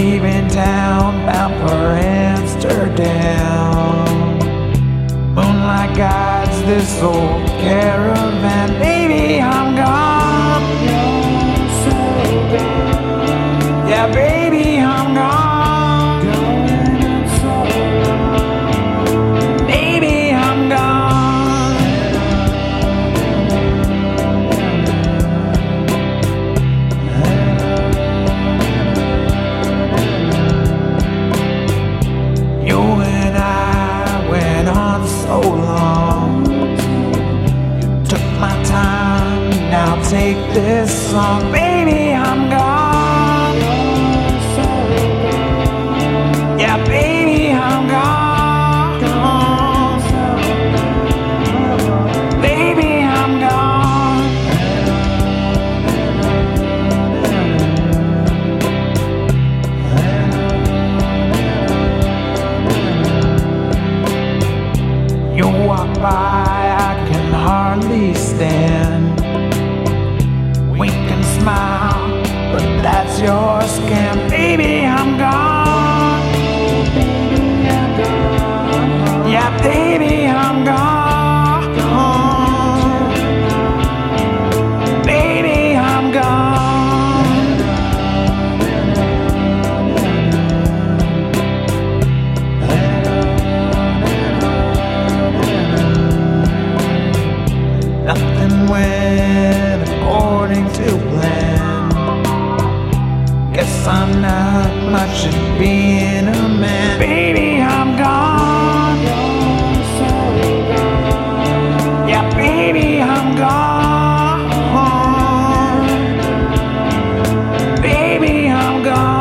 leaving town, bound for Amsterdam. Moonlight guides this old caravan. Take this song. Baby, I'm gone. Yeah, baby, I'm gone. Baby, I'm gone. You walk by, I can hardly stand. That's your scam. Baby, I'm gone. Yeah, baby, I'm gone. Baby, I'm gone. Nothing went according to plan guess I'm not much at being a man. Baby, I'm gone. Yeah, baby, I'm gone. Baby, I'm gone.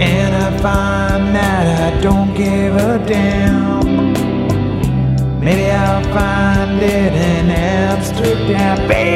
And I find give a damn. Maybe I'll find it in Amsterdam. Baby.